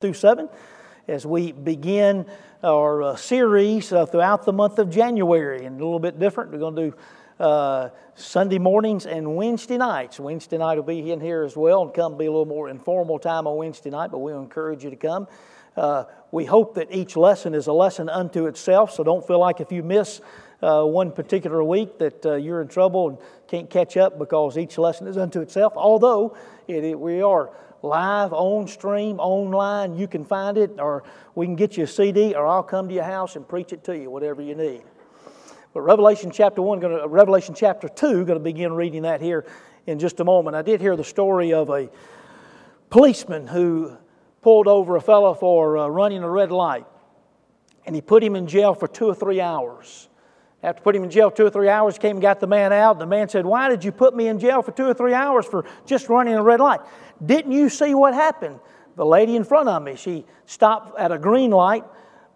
through 7 as we begin our uh, series uh, throughout the month of January. And a little bit different. We're going to do uh, Sunday mornings and Wednesday nights. Wednesday night will be in here as well and come be a little more informal time on Wednesday night, but we'll encourage you to come. Uh, we hope that each lesson is a lesson unto itself, so don't feel like if you miss uh, one particular week that uh, you're in trouble and can't catch up because each lesson is unto itself, although it, it, we are live, on stream, online. You can find it, or we can get you a CD, or I'll come to your house and preach it to you, whatever you need. But Revelation chapter 1, gonna, Revelation chapter 2, going to begin reading that here in just a moment. I did hear the story of a policeman who pulled over a fellow for uh, running a red light, and he put him in jail for two or three hours. After putting him in jail two or three hours, came and got the man out. The man said, Why did you put me in jail for two or three hours for just running a red light? Didn't you see what happened? The lady in front of me, she stopped at a green light.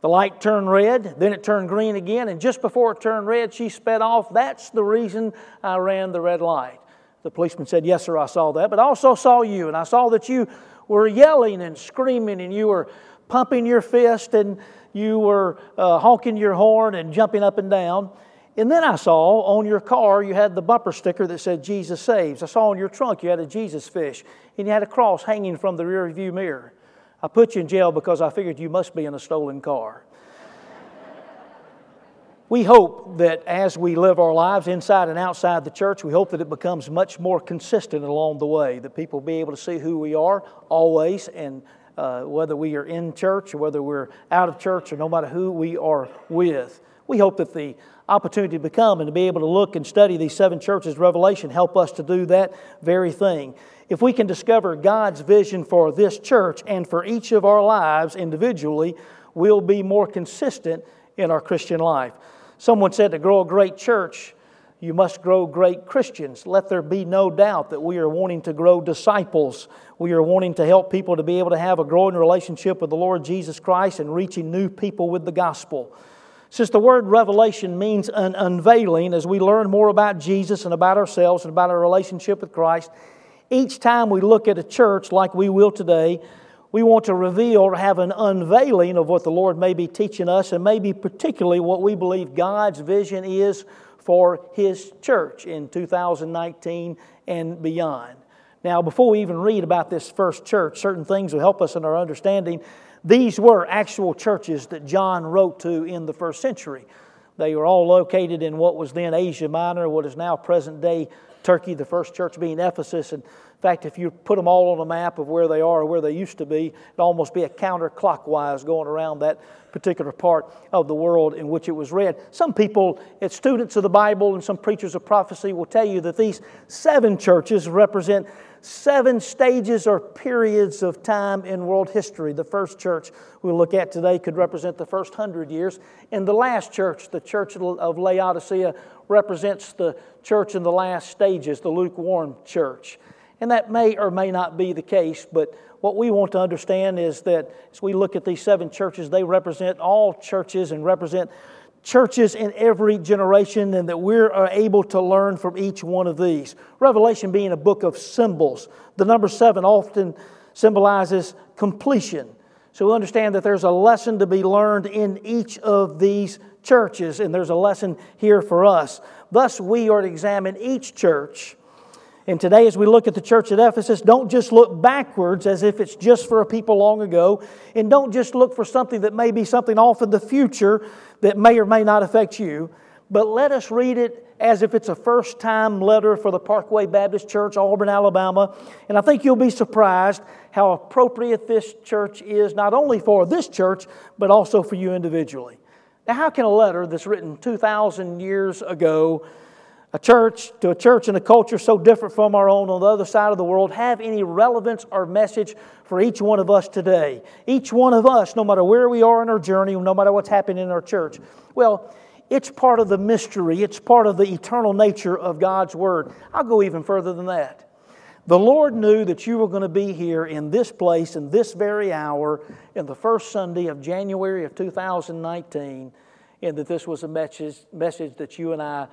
The light turned red, then it turned green again, and just before it turned red, she sped off. That's the reason I ran the red light. The policeman said, Yes, sir, I saw that, but I also saw you, and I saw that you were yelling and screaming, and you were pumping your fist, and you were uh, honking your horn and jumping up and down. And then I saw on your car you had the bumper sticker that said Jesus saves. I saw on your trunk you had a Jesus fish and you had a cross hanging from the rear view mirror. I put you in jail because I figured you must be in a stolen car. we hope that as we live our lives inside and outside the church, we hope that it becomes much more consistent along the way, that people be able to see who we are always and uh, whether we are in church or whether we're out of church or no matter who we are with. We hope that the opportunity to come and to be able to look and study these seven churches, Revelation, help us to do that very thing. If we can discover God's vision for this church and for each of our lives individually, we'll be more consistent in our Christian life. Someone said to grow a great church, you must grow great Christians. Let there be no doubt that we are wanting to grow disciples. We are wanting to help people to be able to have a growing relationship with the Lord Jesus Christ and reaching new people with the gospel. Since the word revelation means an unveiling, as we learn more about Jesus and about ourselves and about our relationship with Christ, each time we look at a church like we will today, we want to reveal or have an unveiling of what the Lord may be teaching us and maybe particularly what we believe God's vision is for His church in 2019 and beyond. Now, before we even read about this first church, certain things will help us in our understanding these were actual churches that John wrote to in the first century. They were all located in what was then Asia Minor, what is now present day Turkey, the first church being Ephesus. And in fact, if you put them all on a map of where they are or where they used to be, it'd almost be a counterclockwise going around that particular part of the world in which it was read. Some people, it's students of the Bible and some preachers of prophecy, will tell you that these seven churches represent seven stages or periods of time in world history. The first church we'll look at today could represent the first hundred years, and the last church, the church of Laodicea, represents the church in the last stages, the lukewarm church. And that may or may not be the case, but what we want to understand is that as we look at these seven churches, they represent all churches and represent churches in every generation and that we're uh, able to learn from each one of these. Revelation being a book of symbols, the number seven often symbolizes completion. So we understand that there's a lesson to be learned in each of these churches, and there's a lesson here for us. Thus, we are to examine each church and today, as we look at the church at Ephesus, don't just look backwards as if it's just for a people long ago, and don't just look for something that may be something off in the future that may or may not affect you, but let us read it as if it's a first time letter for the Parkway Baptist Church, Auburn, Alabama. And I think you'll be surprised how appropriate this church is, not only for this church, but also for you individually. Now, how can a letter that's written 2,000 years ago a church to a church in a culture so different from our own on the other side of the world have any relevance or message for each one of us today? Each one of us, no matter where we are in our journey, no matter what's happening in our church. Well, it's part of the mystery, it's part of the eternal nature of God's Word. I'll go even further than that. The Lord knew that you were going to be here in this place, in this very hour, in the first Sunday of January of 2019, and that this was a message, message that you and I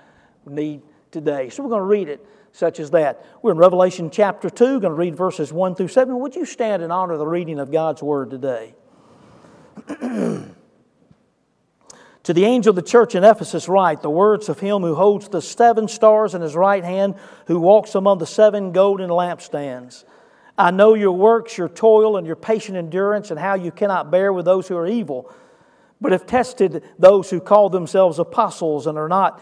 need today. So we're going to read it such as that. We're in Revelation chapter 2, going to read verses 1 through 7. Would you stand and honor the reading of God's Word today? to the angel of the church in Ephesus, write the words of him who holds the seven stars in his right hand, who walks among the seven golden lampstands. I know your works, your toil, and your patient endurance, and how you cannot bear with those who are evil, but have tested those who call themselves apostles and are not,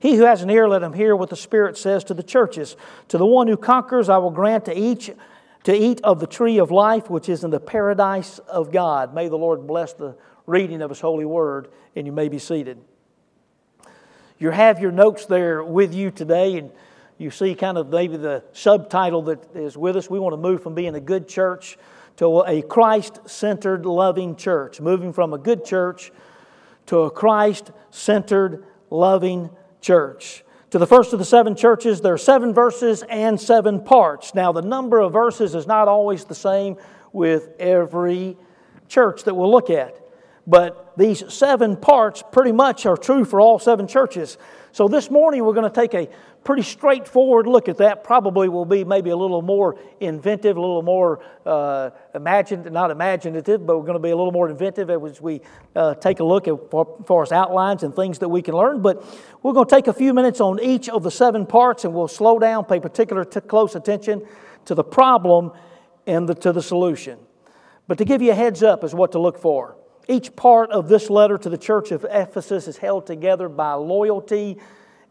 He who has an ear, let him hear what the Spirit says to the churches. To the one who conquers, I will grant to each to eat of the tree of life, which is in the paradise of God. May the Lord bless the reading of His holy word, and you may be seated. You have your notes there with you today, and you see kind of maybe the subtitle that is with us. We want to move from being a good church to a Christ centered, loving church, moving from a good church to a Christ centered, loving church. To the first of the seven churches, there are seven verses and seven parts. Now, the number of verses is not always the same with every church that we'll look at. But these seven parts pretty much are true for all seven churches. So this morning we're going to take a pretty straightforward look at that. Probably will be maybe a little more inventive, a little more uh, imaginative, not imaginative, but we're going to be a little more inventive as we uh, take a look at far as outlines and things that we can learn. But we're going to take a few minutes on each of the seven parts, and we'll slow down, pay particular t- close attention to the problem and the, to the solution. But to give you a heads up is what to look for. Each part of this letter to the church of Ephesus is held together by loyalty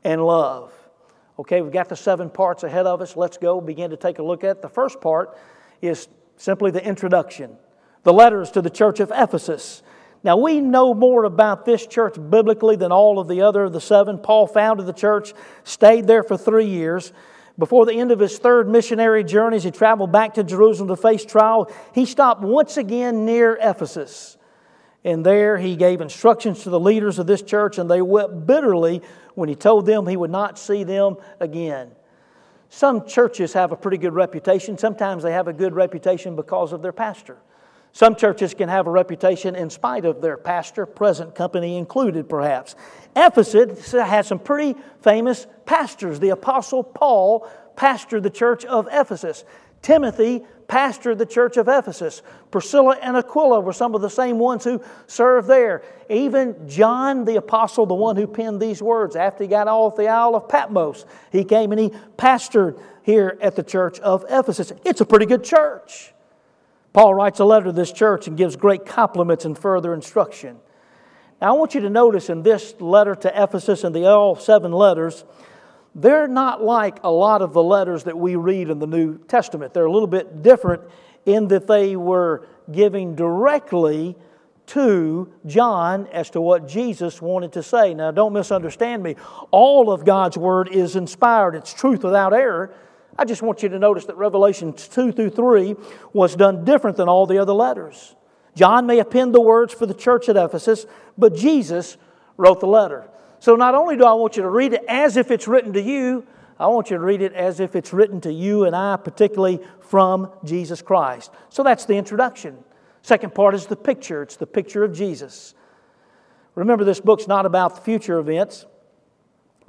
and love. Okay, we've got the seven parts ahead of us. Let's go begin to take a look at. The first part is simply the introduction. The letters to the church of Ephesus. Now, we know more about this church biblically than all of the other of the seven. Paul founded the church, stayed there for three years. Before the end of his third missionary journey, as he traveled back to Jerusalem to face trial, he stopped once again near Ephesus. And there he gave instructions to the leaders of this church, and they wept bitterly when he told them he would not see them again. Some churches have a pretty good reputation. Sometimes they have a good reputation because of their pastor. Some churches can have a reputation in spite of their pastor, present company included, perhaps. Ephesus had some pretty famous pastors. The Apostle Paul pastored the church of Ephesus. Timothy pastored the church of Ephesus. Priscilla and Aquila were some of the same ones who served there. Even John the apostle, the one who penned these words, after he got off the Isle of Patmos, he came and he pastored here at the church of Ephesus. It's a pretty good church. Paul writes a letter to this church and gives great compliments and further instruction. Now, I want you to notice in this letter to Ephesus and the all seven letters, they're not like a lot of the letters that we read in the New Testament. They're a little bit different in that they were giving directly to John as to what Jesus wanted to say. Now, don't misunderstand me. All of God's Word is inspired, it's truth without error. I just want you to notice that Revelation 2 through 3 was done different than all the other letters. John may have penned the words for the church at Ephesus, but Jesus wrote the letter. So not only do I want you to read it as if it's written to you, I want you to read it as if it's written to you and I, particularly from Jesus Christ. So that's the introduction. Second part is the picture. It's the picture of Jesus. Remember, this book's not about future events,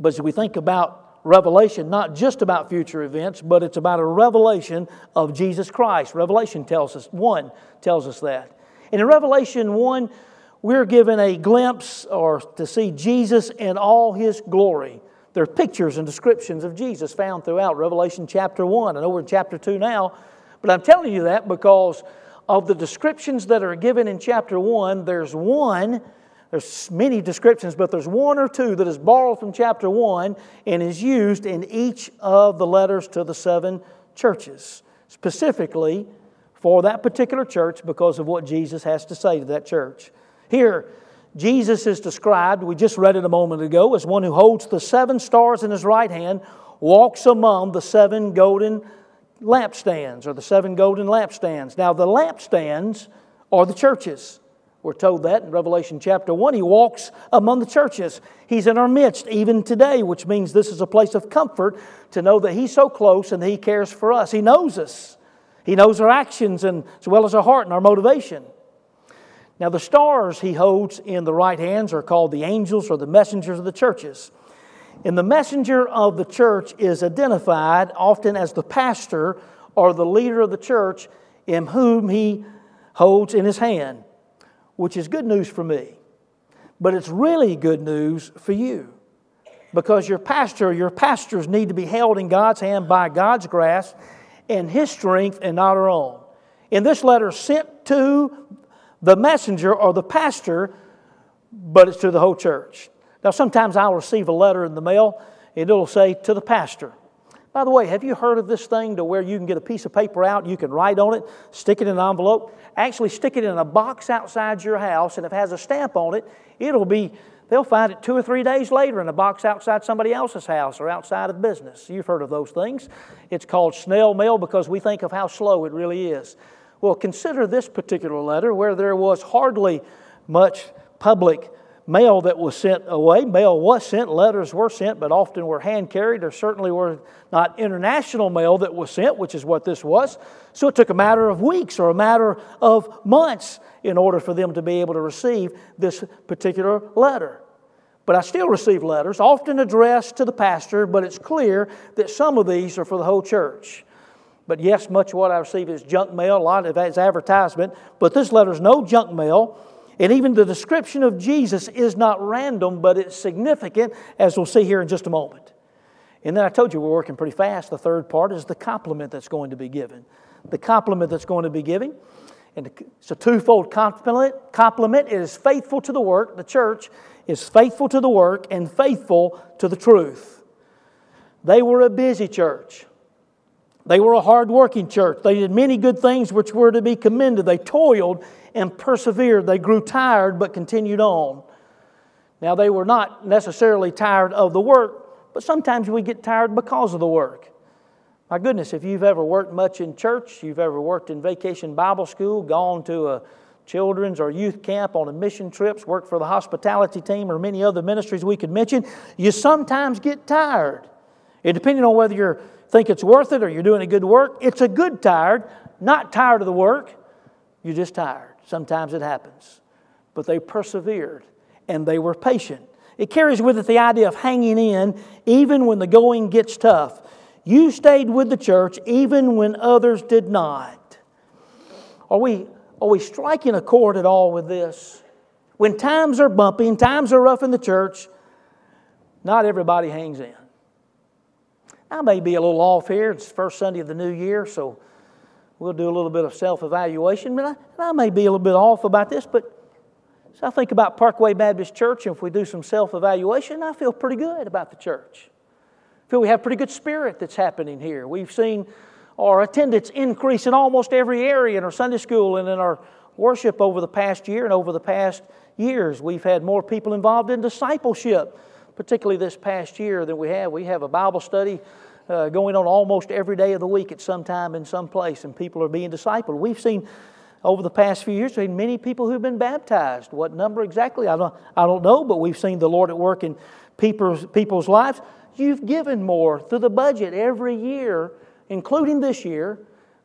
but as we think about Revelation, not just about future events, but it's about a revelation of Jesus Christ. Revelation tells us, 1 tells us that. And in Revelation 1, we're given a glimpse or to see Jesus in all his glory. There are pictures and descriptions of Jesus found throughout Revelation chapter 1. I know we're in chapter 2 now, but I'm telling you that because of the descriptions that are given in chapter 1, there's one, there's many descriptions, but there's one or two that is borrowed from chapter 1 and is used in each of the letters to the seven churches, specifically for that particular church because of what Jesus has to say to that church. Here, Jesus is described, we just read it a moment ago, as one who holds the seven stars in his right hand, walks among the seven golden lampstands or the seven golden lampstands. Now, the lampstands are the churches. We're told that in Revelation chapter 1. He walks among the churches. He's in our midst even today, which means this is a place of comfort to know that He's so close and that He cares for us. He knows us, He knows our actions and, as well as our heart and our motivation. Now, the stars He holds in the right hands are called the angels or the messengers of the churches. And the messenger of the church is identified often as the pastor or the leader of the church in whom he holds in his hand which is good news for me. But it's really good news for you because your pastor, your pastors need to be held in God's hand by God's grace and His strength and not our own. In this letter, sent to the messenger or the pastor, but it's to the whole church. Now, sometimes I'll receive a letter in the mail and it'll say to the pastor. By the way, have you heard of this thing to where you can get a piece of paper out, you can write on it, stick it in an envelope, actually stick it in a box outside your house, and if it has a stamp on it, it'll be, they'll find it two or three days later in a box outside somebody else's house or outside of business. You've heard of those things. It's called snail mail because we think of how slow it really is. Well, consider this particular letter where there was hardly much public mail that was sent away. Mail was sent, letters were sent, but often were hand carried. or certainly were not international mail that was sent, which is what this was. So it took a matter of weeks or a matter of months in order for them to be able to receive this particular letter. But I still receive letters, often addressed to the pastor, but it's clear that some of these are for the whole church. But yes, much of what I receive is junk mail, a lot of that is advertisement, but this letter is no junk mail. And even the description of Jesus is not random, but it's significant, as we'll see here in just a moment. And then I told you we're working pretty fast. The third part is the compliment that's going to be given. The compliment that's going to be given. And it's a twofold compliment. Compliment it is faithful to the work. The church is faithful to the work and faithful to the truth. They were a busy church. They were a hard-working church. They did many good things which were to be commended. They toiled and persevered. They grew tired but continued on. Now, they were not necessarily tired of the work, but sometimes we get tired because of the work. My goodness, if you've ever worked much in church, you've ever worked in vacation Bible school, gone to a children's or youth camp on a mission trips, worked for the hospitality team or many other ministries we could mention, you sometimes get tired. And depending on whether you think it's worth it or you're doing a good work, it's a good tired, not tired of the work. You're just tired. Sometimes it happens. But they persevered and they were patient. It carries with it the idea of hanging in even when the going gets tough. You stayed with the church even when others did not. Are we, are we striking a chord at all with this? When times are bumpy and times are rough in the church, not everybody hangs in. I may be a little off here. It's the first Sunday of the new year, so we'll do a little bit of self evaluation. But I, I, may be a little bit off about this, but so I think about Parkway Baptist Church, and if we do some self evaluation, I feel pretty good about the church. I feel we have pretty good spirit that's happening here. We've seen our attendance increase in almost every area in our Sunday school and in our worship over the past year and over the past years. We've had more people involved in discipleship, particularly this past year, than we have. We have a Bible study uh, going on almost every day of the week at some time in some place, and people are being discipled. We've seen over the past few years, seen many people who've been baptized. What number exactly? I don't, I don't know, but we've seen the Lord at work in people's, people's lives. You've given more through the budget every year, including this year,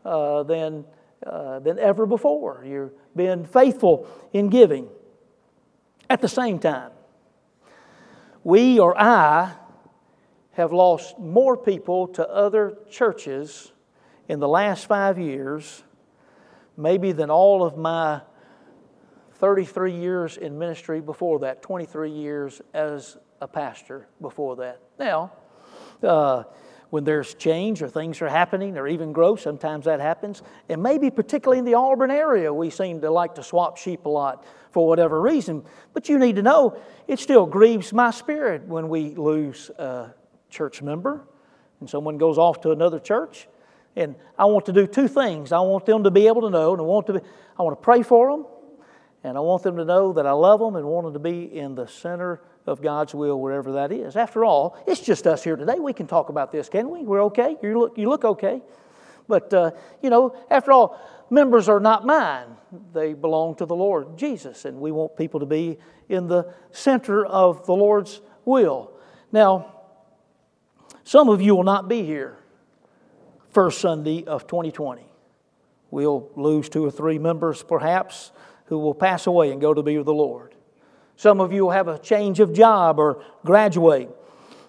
uh, than, uh, than ever before. You've been faithful in giving. At the same time, we or I have lost more people to other churches in the last five years, maybe than all of my 33 years in ministry before that, 23 years as a pastor before that. Now, uh, when there's change or things are happening or even growth, sometimes that happens. And maybe particularly in the Auburn area, we seem to like to swap sheep a lot for whatever reason. But you need to know it still grieves my spirit when we lose a church member and someone goes off to another church. And I want to do two things. I want them to be able to know, and I want to be, I want to pray for them, and I want them to know that I love them and want them to be in the center of God's will, wherever that is. After all, it's just us here today. We can talk about this, can we? We're okay. You look, you look okay. But, uh, you know, after all, members are not mine. They belong to the Lord Jesus, and we want people to be in the center of the Lord's will. Now, some of you will not be here first Sunday of 2020. We'll lose two or three members, perhaps, who will pass away and go to be with the Lord. Some of you will have a change of job or graduate,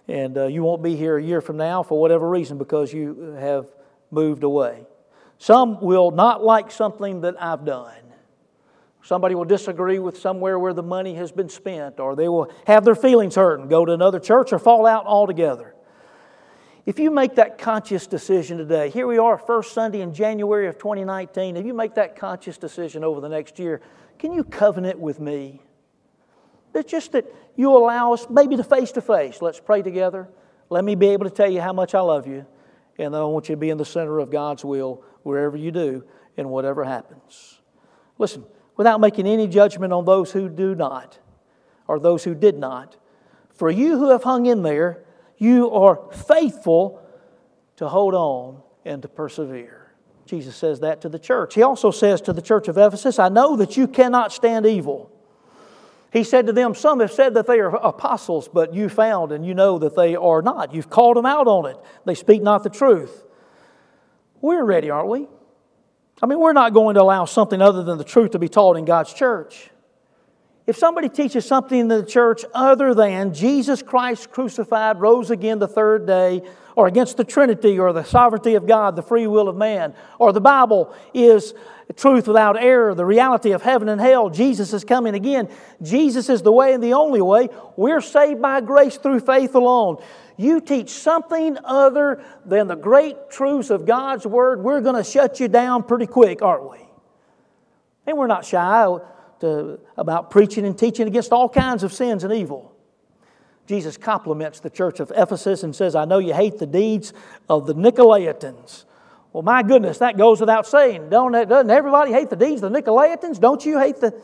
and uh, you won't be here a year from now for whatever reason because you have moved away. Some will not like something that I've done. Somebody will disagree with somewhere where the money has been spent, or they will have their feelings hurt and go to another church or fall out altogether. If you make that conscious decision today, here we are, first Sunday in January of 2019, if you make that conscious decision over the next year, can you covenant with me? It's just that you allow us maybe to face to face. Let's pray together. Let me be able to tell you how much I love you. And I want you to be in the center of God's will wherever you do and whatever happens. Listen, without making any judgment on those who do not or those who did not, for you who have hung in there, you are faithful to hold on and to persevere. Jesus says that to the church. He also says to the church of Ephesus, I know that you cannot stand evil. He said to them, Some have said that they are apostles, but you found and you know that they are not. You've called them out on it. They speak not the truth. We're ready, aren't we? I mean, we're not going to allow something other than the truth to be taught in God's church. If somebody teaches something in the church other than Jesus Christ crucified, rose again the third day, or against the Trinity or the sovereignty of God, the free will of man, or the Bible is truth without error, the reality of heaven and hell, Jesus is coming again. Jesus is the way and the only way. We're saved by grace through faith alone. You teach something other than the great truths of God's Word, we're going to shut you down pretty quick, aren't we? And we're not shy to, about preaching and teaching against all kinds of sins and evil. Jesus compliments the church of Ephesus and says, I know you hate the deeds of the Nicolaitans. Well, my goodness, that goes without saying. Don't, doesn't everybody hate the deeds of the Nicolaitans? Don't you hate the.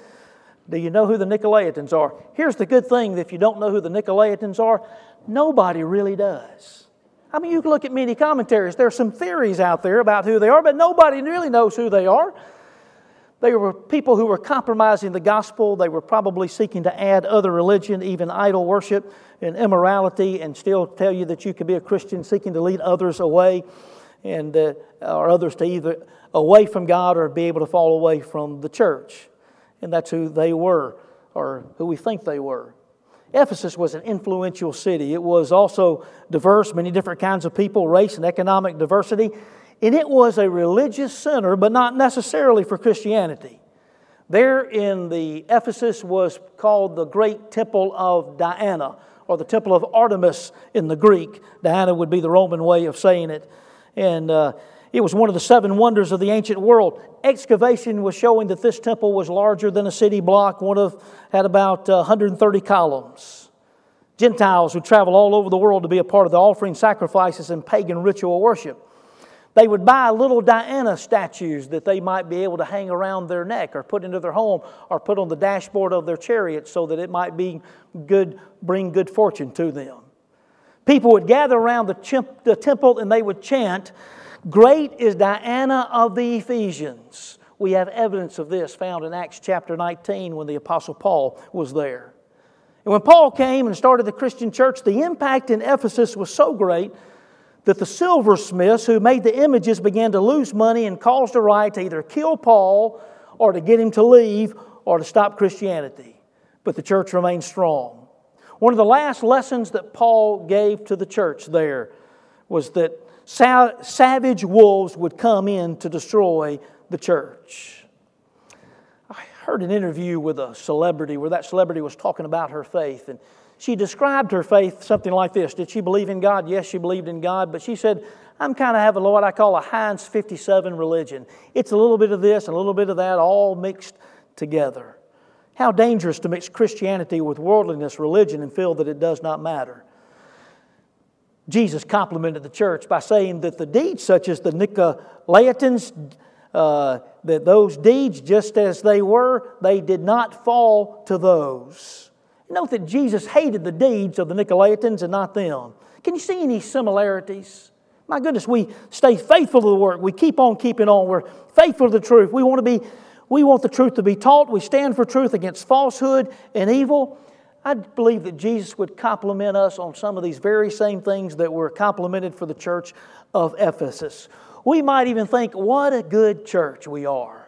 Do you know who the Nicolaitans are? Here's the good thing if you don't know who the Nicolaitans are, nobody really does. I mean, you can look at many commentaries. There are some theories out there about who they are, but nobody really knows who they are. They were people who were compromising the gospel. They were probably seeking to add other religion, even idol worship and immorality, and still tell you that you could be a Christian seeking to lead others away and uh, or others to either away from God or be able to fall away from the church. And that's who they were, or who we think they were. Ephesus was an influential city. It was also diverse, many different kinds of people, race, and economic diversity. And it was a religious center, but not necessarily for Christianity. There in the Ephesus was called the Great Temple of Diana, or the Temple of Artemis in the Greek. Diana would be the Roman way of saying it. And uh, it was one of the seven wonders of the ancient world. Excavation was showing that this temple was larger than a city block, one of had about uh, 130 columns. Gentiles would travel all over the world to be a part of the offering sacrifices and pagan ritual worship. They would buy little Diana statues that they might be able to hang around their neck or put into their home or put on the dashboard of their chariot so that it might be good, bring good fortune to them. People would gather around the, the temple and they would chant, Great is Diana of the Ephesians. We have evidence of this found in Acts chapter 19 when the Apostle Paul was there. And when Paul came and started the Christian church, the impact in Ephesus was so great that the silversmiths who made the images began to lose money and caused a riot to either kill Paul or to get him to leave or to stop Christianity. But the church remained strong. One of the last lessons that Paul gave to the church there was that savage wolves would come in to destroy the church. Heard an interview with a celebrity where that celebrity was talking about her faith, and she described her faith something like this Did she believe in God? Yes, she believed in God, but she said, I'm kind of having what I call a Heinz 57 religion. It's a little bit of this and a little bit of that, all mixed together. How dangerous to mix Christianity with worldliness, religion, and feel that it does not matter. Jesus complimented the church by saying that the deeds, such as the Nicolaitans, uh, that those deeds, just as they were, they did not fall to those. Note that Jesus hated the deeds of the Nicolaitans and not them. Can you see any similarities? My goodness, we stay faithful to the work. We keep on keeping on. We're faithful to the truth. We want to be, we want the truth to be taught. We stand for truth against falsehood and evil. I believe that Jesus would compliment us on some of these very same things that were complimented for the church of Ephesus. We might even think, what a good church we are.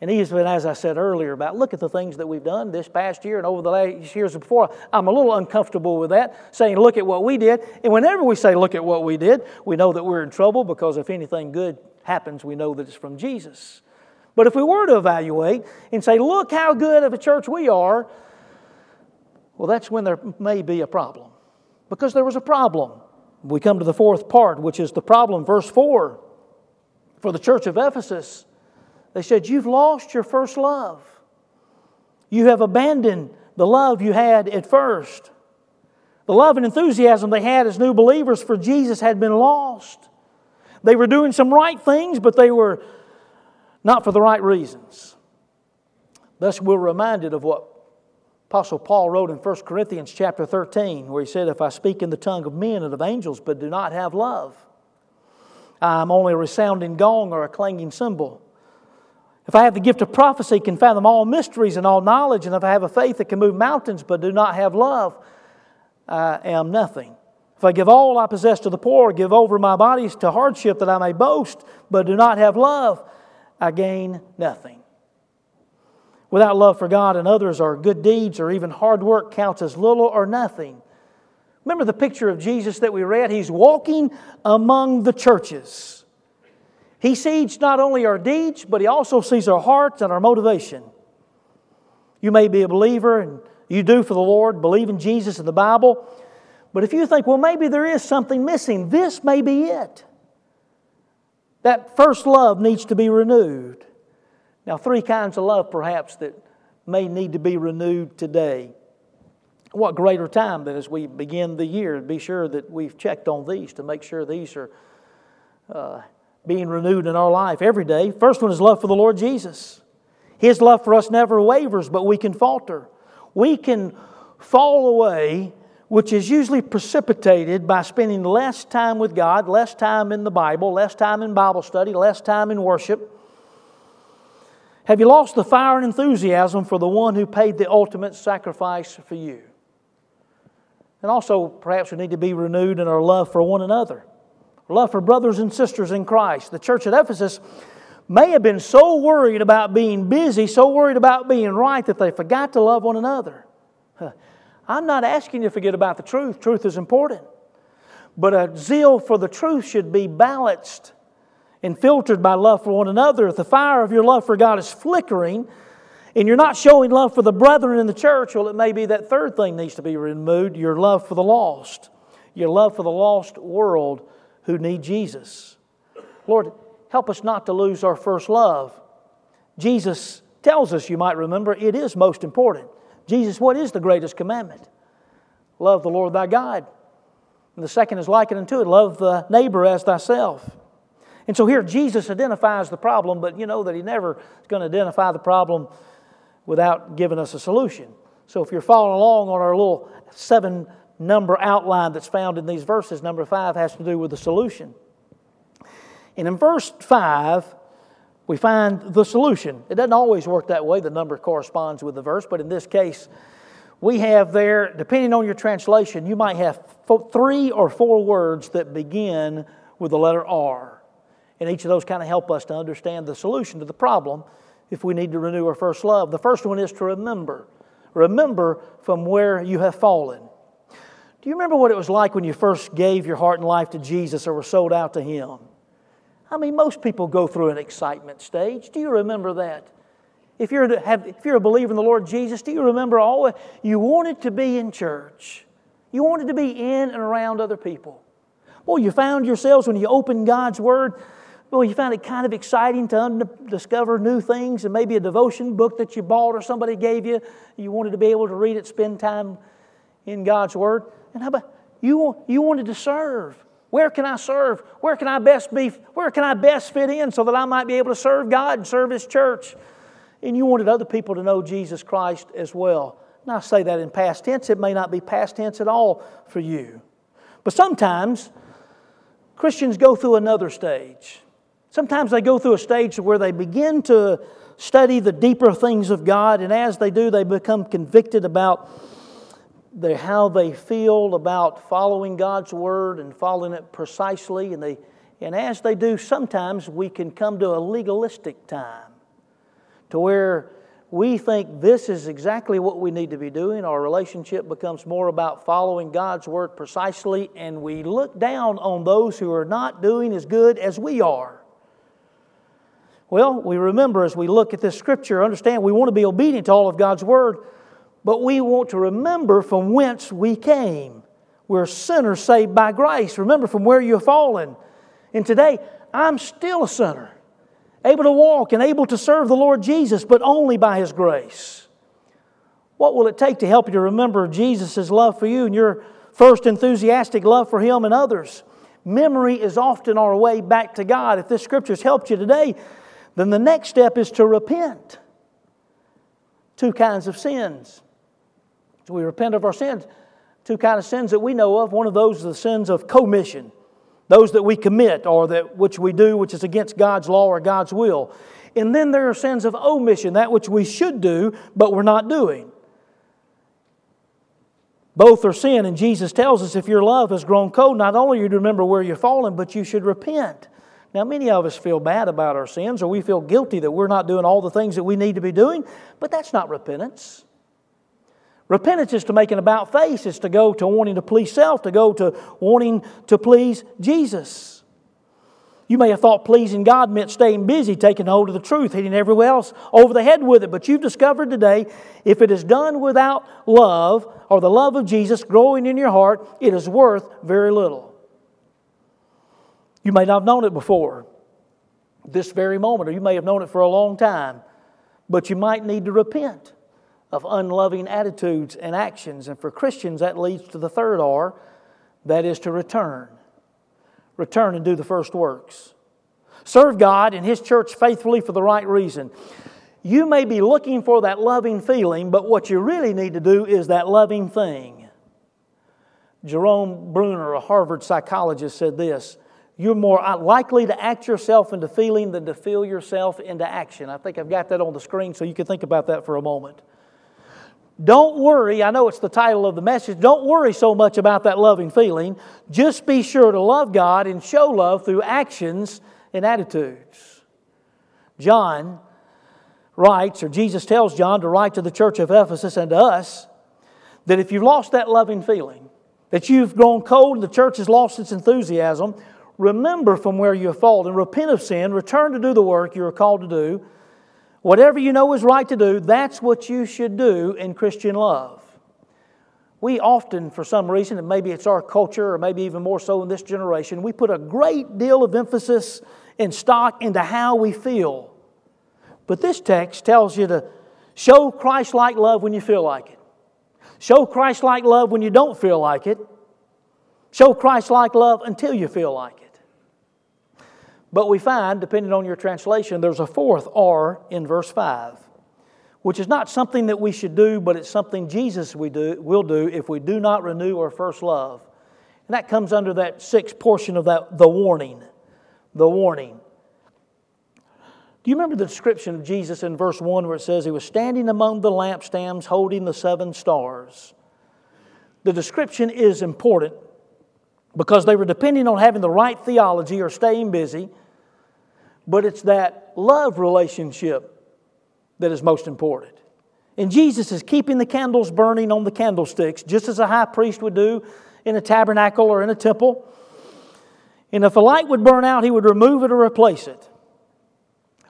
And even as I said earlier, about look at the things that we've done this past year and over the last years before. I'm a little uncomfortable with that, saying, look at what we did. And whenever we say, look at what we did, we know that we're in trouble because if anything good happens, we know that it's from Jesus. But if we were to evaluate and say, look how good of a church we are, well, that's when there may be a problem. Because there was a problem. We come to the fourth part, which is the problem, verse 4. For the church of Ephesus, they said, You've lost your first love. You have abandoned the love you had at first. The love and enthusiasm they had as new believers for Jesus had been lost. They were doing some right things, but they were not for the right reasons. Thus, we're reminded of what Apostle Paul wrote in 1 Corinthians chapter 13, where he said, If I speak in the tongue of men and of angels, but do not have love, I am only a resounding gong or a clanging cymbal. If I have the gift of prophecy, can fathom all mysteries and all knowledge, and if I have a faith that can move mountains but do not have love, I am nothing. If I give all I possess to the poor, give over my bodies to hardship that I may boast, but do not have love, I gain nothing. Without love for God and others, our good deeds or even hard work counts as little or nothing. Remember the picture of Jesus that we read? He's walking among the churches. He sees not only our deeds, but He also sees our hearts and our motivation. You may be a believer and you do for the Lord, believe in Jesus and the Bible, but if you think, well, maybe there is something missing, this may be it. That first love needs to be renewed. Now, three kinds of love perhaps that may need to be renewed today. What greater time than as we begin the year be sure that we've checked on these to make sure these are uh, being renewed in our life every day. First one is love for the Lord Jesus. His love for us never wavers, but we can falter. We can fall away, which is usually precipitated by spending less time with God, less time in the Bible, less time in Bible study, less time in worship have you lost the fire and enthusiasm for the one who paid the ultimate sacrifice for you? And also, perhaps we need to be renewed in our love for one another, love for brothers and sisters in Christ. The church at Ephesus may have been so worried about being busy, so worried about being right, that they forgot to love one another. I'm not asking you to forget about the truth, truth is important. But a zeal for the truth should be balanced and filtered by love for one another, if the fire of your love for God is flickering and you're not showing love for the brethren in the church, well, it may be that third thing needs to be removed your love for the lost, your love for the lost world who need Jesus. Lord, help us not to lose our first love. Jesus tells us, you might remember, it is most important. Jesus, what is the greatest commandment? Love the Lord thy God. And the second is likened unto it love the neighbor as thyself. And so here Jesus identifies the problem, but you know that he never is going to identify the problem without giving us a solution. So if you're following along on our little seven number outline that's found in these verses, number five has to do with the solution. And in verse five, we find the solution. It doesn't always work that way, the number corresponds with the verse, but in this case, we have there, depending on your translation, you might have three or four words that begin with the letter R. And each of those kind of help us to understand the solution to the problem if we need to renew our first love. The first one is to remember. Remember from where you have fallen. Do you remember what it was like when you first gave your heart and life to Jesus or were sold out to Him? I mean, most people go through an excitement stage. Do you remember that? If you're, have, if you're a believer in the Lord Jesus, do you remember all you wanted to be in church? You wanted to be in and around other people. Well, you found yourselves when you opened God's Word well, you found it kind of exciting to un- discover new things and maybe a devotion book that you bought or somebody gave you. You wanted to be able to read it, spend time in God's Word. And how about you, you wanted to serve? Where can I serve? Where can I best be? Where can I best fit in so that I might be able to serve God and serve His church? And you wanted other people to know Jesus Christ as well. And I say that in past tense. It may not be past tense at all for you. But sometimes Christians go through another stage. Sometimes they go through a stage where they begin to study the deeper things of God, and as they do, they become convicted about the, how they feel about following God's Word and following it precisely. And, they, and as they do, sometimes we can come to a legalistic time to where we think this is exactly what we need to be doing. Our relationship becomes more about following God's Word precisely, and we look down on those who are not doing as good as we are. Well, we remember as we look at this scripture, understand we want to be obedient to all of God's Word, but we want to remember from whence we came. We're sinners saved by grace. Remember from where you've fallen. And today, I'm still a sinner able to walk and able to serve the Lord Jesus, but only by His grace. What will it take to help you to remember Jesus' love for you and your first enthusiastic love for Him and others? Memory is often our way back to God. If this scripture has helped you today, then the next step is to repent. Two kinds of sins. So we repent of our sins. Two kinds of sins that we know of. One of those is the sins of commission those that we commit or that which we do which is against God's law or God's will. And then there are sins of omission, that which we should do but we're not doing. Both are sin, and Jesus tells us if your love has grown cold, not only you remember where you've fallen, but you should repent. Now, many of us feel bad about our sins, or we feel guilty that we're not doing all the things that we need to be doing, but that's not repentance. Repentance is to make an about face, is to go to wanting to please self, to go to wanting to please Jesus. You may have thought pleasing God meant staying busy, taking hold of the truth, hitting everywhere else over the head with it. But you've discovered today, if it is done without love or the love of Jesus growing in your heart, it is worth very little. You may not have known it before, this very moment, or you may have known it for a long time, but you might need to repent of unloving attitudes and actions. And for Christians, that leads to the third R that is to return. Return and do the first works. Serve God and His church faithfully for the right reason. You may be looking for that loving feeling, but what you really need to do is that loving thing. Jerome Bruner, a Harvard psychologist, said this You're more uh, likely to act yourself into feeling than to feel yourself into action. I think I've got that on the screen so you can think about that for a moment. Don't worry, I know it's the title of the message. Don't worry so much about that loving feeling. Just be sure to love God and show love through actions and attitudes. John writes, or Jesus tells John to write to the church of Ephesus and to us, that if you've lost that loving feeling, that you've grown cold and the church has lost its enthusiasm, remember from where you have fallen, repent of sin, return to do the work you are called to do Whatever you know is right to do, that's what you should do in Christian love. We often, for some reason, and maybe it's our culture, or maybe even more so in this generation, we put a great deal of emphasis and stock into how we feel. But this text tells you to show Christ like love when you feel like it, show Christ like love when you don't feel like it, show Christ like love until you feel like it. But we find, depending on your translation, there's a fourth R in verse 5, which is not something that we should do, but it's something Jesus we do, will do if we do not renew our first love. And that comes under that sixth portion of that, the warning. The warning. Do you remember the description of Jesus in verse 1 where it says he was standing among the lampstands holding the seven stars? The description is important because they were depending on having the right theology or staying busy, but it's that love relationship that is most important. And Jesus is keeping the candles burning on the candlesticks, just as a high priest would do in a tabernacle or in a temple. And if a light would burn out, he would remove it or replace it.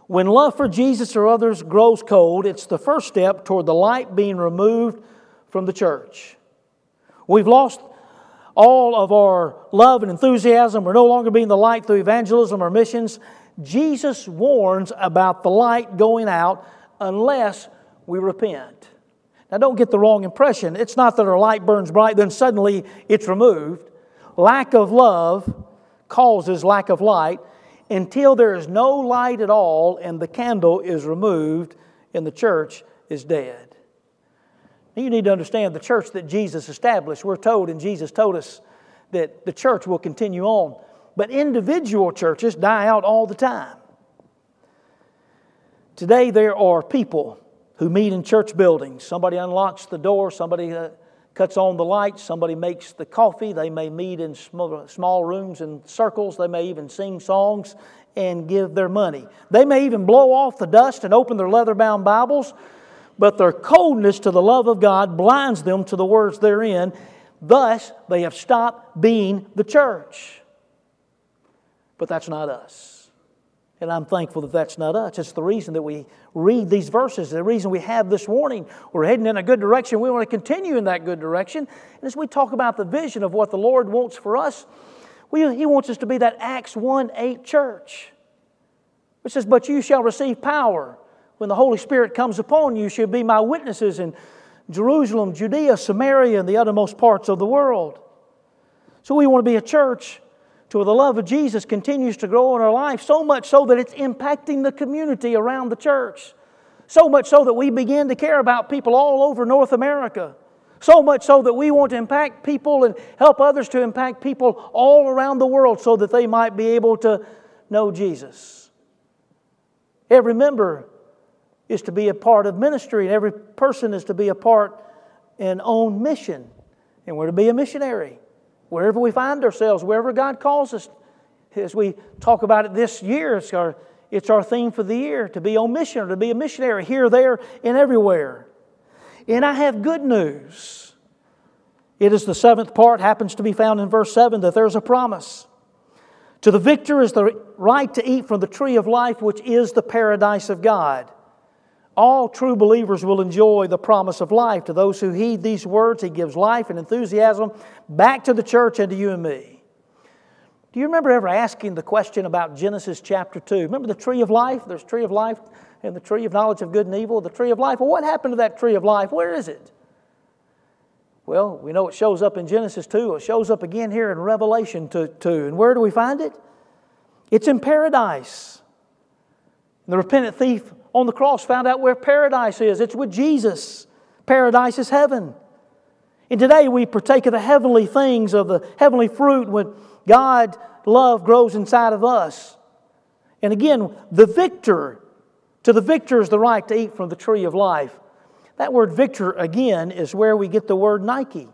When love for Jesus or others grows cold, it's the first step toward the light being removed from the church. We've lost all of our love and enthusiasm. We're no longer being the light through evangelism or missions. Jesus warns about the light going out unless we repent. Now, don't get the wrong impression. It's not that our light burns bright, then suddenly it's removed. Lack of love causes lack of light until there is no light at all and the candle is removed and the church is dead. You need to understand the church that Jesus established. We're told, and Jesus told us, that the church will continue on. but individual churches die out all the time. Today, there are people who meet in church buildings. Somebody unlocks the door, somebody uh, cuts on the lights, somebody makes the coffee. They may meet in small rooms and circles. They may even sing songs and give their money. They may even blow off the dust and open their leather bound Bibles, but their coldness to the love of God blinds them to the words therein. Thus, they have stopped being the church. But that's not us. And I'm thankful that that's not us. It's the reason that we read these verses, the reason we have this warning. We're heading in a good direction. We want to continue in that good direction. And as we talk about the vision of what the Lord wants for us, we, He wants us to be that Acts 1 8 church, which says, But you shall receive power when the Holy Spirit comes upon you, shall be my witnesses in Jerusalem, Judea, Samaria, and the uttermost parts of the world. So we want to be a church to where the love of Jesus continues to grow in our life, so much so that it's impacting the community around the church. So much so that we begin to care about people all over North America. So much so that we want to impact people and help others to impact people all around the world so that they might be able to know Jesus. Every member is to be a part of ministry, and every person is to be a part and own mission. And we're to be a missionary wherever we find ourselves, wherever God calls us. As we talk about it this year, it's our, it's our theme for the year to be on mission or to be a missionary here, there, and everywhere. And I have good news. It is the seventh part, happens to be found in verse 7, that there's a promise. To the victor is the right to eat from the tree of life, which is the paradise of God. All true believers will enjoy the promise of life. To those who heed these words, He gives life and enthusiasm back to the church and to you and me. Do you remember ever asking the question about Genesis chapter 2? Remember the tree of life? There's tree of life and the tree of knowledge of good and evil, the tree of life. Well, what happened to that tree of life? Where is it? Well, we know it shows up in Genesis 2. It shows up again here in Revelation 2. And where do we find it? It's in paradise. The repentant thief on the cross found out where paradise is. It's with Jesus. Paradise is heaven. And today we partake of the heavenly things, of the heavenly fruit when God love grows inside of us. And again, the victor, to the victor is the right to eat from the tree of life. That word victor, again, is where we get the word Nike.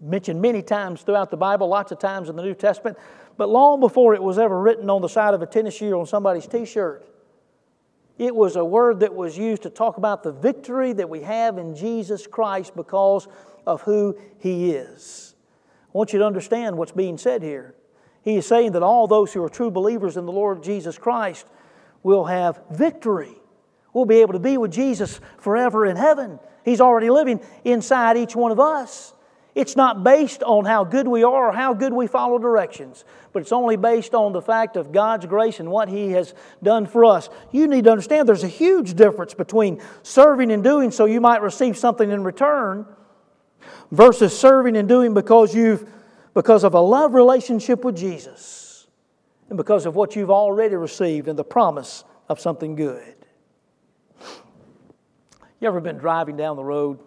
Mentioned many times throughout the Bible, lots of times in the New Testament, but long before it was ever written on the side of a tennis shoe or on somebody's t shirt. It was a word that was used to talk about the victory that we have in Jesus Christ because of who He is. I want you to understand what's being said here. He is saying that all those who are true believers in the Lord Jesus Christ will have victory. We'll be able to be with Jesus forever in heaven. He's already living inside each one of us. It's not based on how good we are or how good we follow directions, but it's only based on the fact of God's grace and what He has done for us. You need to understand there's a huge difference between serving and doing so you might receive something in return versus serving and doing because you've because of a love relationship with Jesus and because of what you've already received and the promise of something good. You ever been driving down the road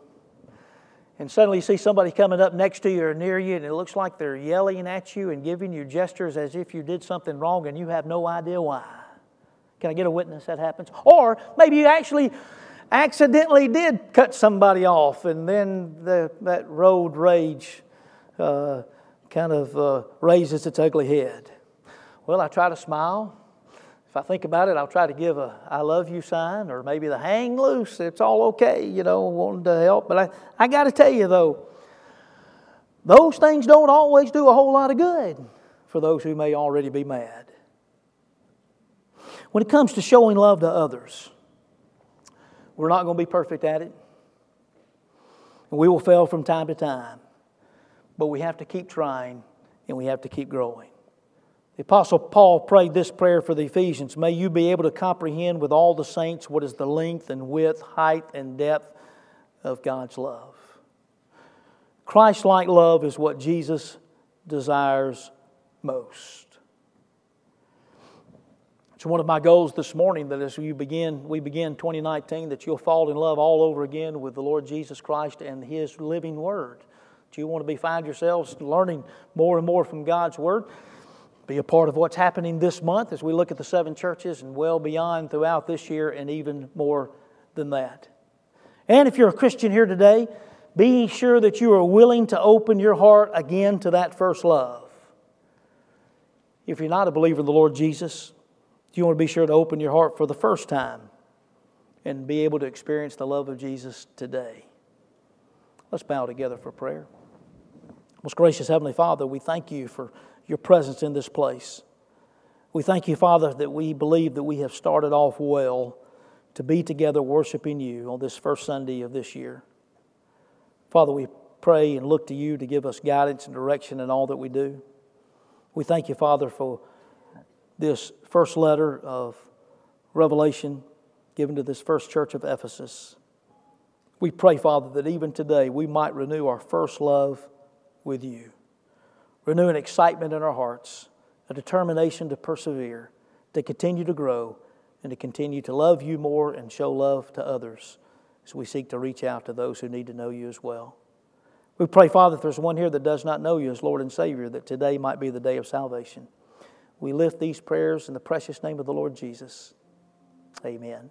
and suddenly you see somebody coming up next to you or near you, and it looks like they're yelling at you and giving you gestures as if you did something wrong and you have no idea why. Can I get a witness that happens? Or maybe you actually accidentally did cut somebody off, and then the, that road rage uh, kind of uh, raises its ugly head. Well, I try to smile. If I think about it, I'll try to give a I love you sign or maybe the hang loose. It's all okay, you know, wanting to help. But I, I got to tell you, though, those things don't always do a whole lot of good for those who may already be mad. When it comes to showing love to others, we're not going to be perfect at it. And we will fail from time to time. But we have to keep trying and we have to keep growing. The Apostle Paul prayed this prayer for the Ephesians May you be able to comprehend with all the saints what is the length and width, height, and depth of God's love. Christ like love is what Jesus desires most. It's one of my goals this morning that as you begin, we begin 2019, that you'll fall in love all over again with the Lord Jesus Christ and His living Word. Do you want to be find yourselves learning more and more from God's Word? Be a part of what's happening this month as we look at the seven churches and well beyond throughout this year and even more than that. And if you're a Christian here today, be sure that you are willing to open your heart again to that first love. If you're not a believer in the Lord Jesus, you want to be sure to open your heart for the first time and be able to experience the love of Jesus today. Let's bow together for prayer. Most gracious Heavenly Father, we thank you for your presence in this place. We thank you, Father, that we believe that we have started off well to be together worshiping you on this first Sunday of this year. Father, we pray and look to you to give us guidance and direction in all that we do. We thank you, Father, for this first letter of Revelation given to this first church of Ephesus. We pray, Father, that even today we might renew our first love with you, renew an excitement in our hearts, a determination to persevere, to continue to grow, and to continue to love you more and show love to others as we seek to reach out to those who need to know you as well. We pray, Father, if there's one here that does not know you as Lord and Savior, that today might be the day of salvation. We lift these prayers in the precious name of the Lord Jesus. Amen.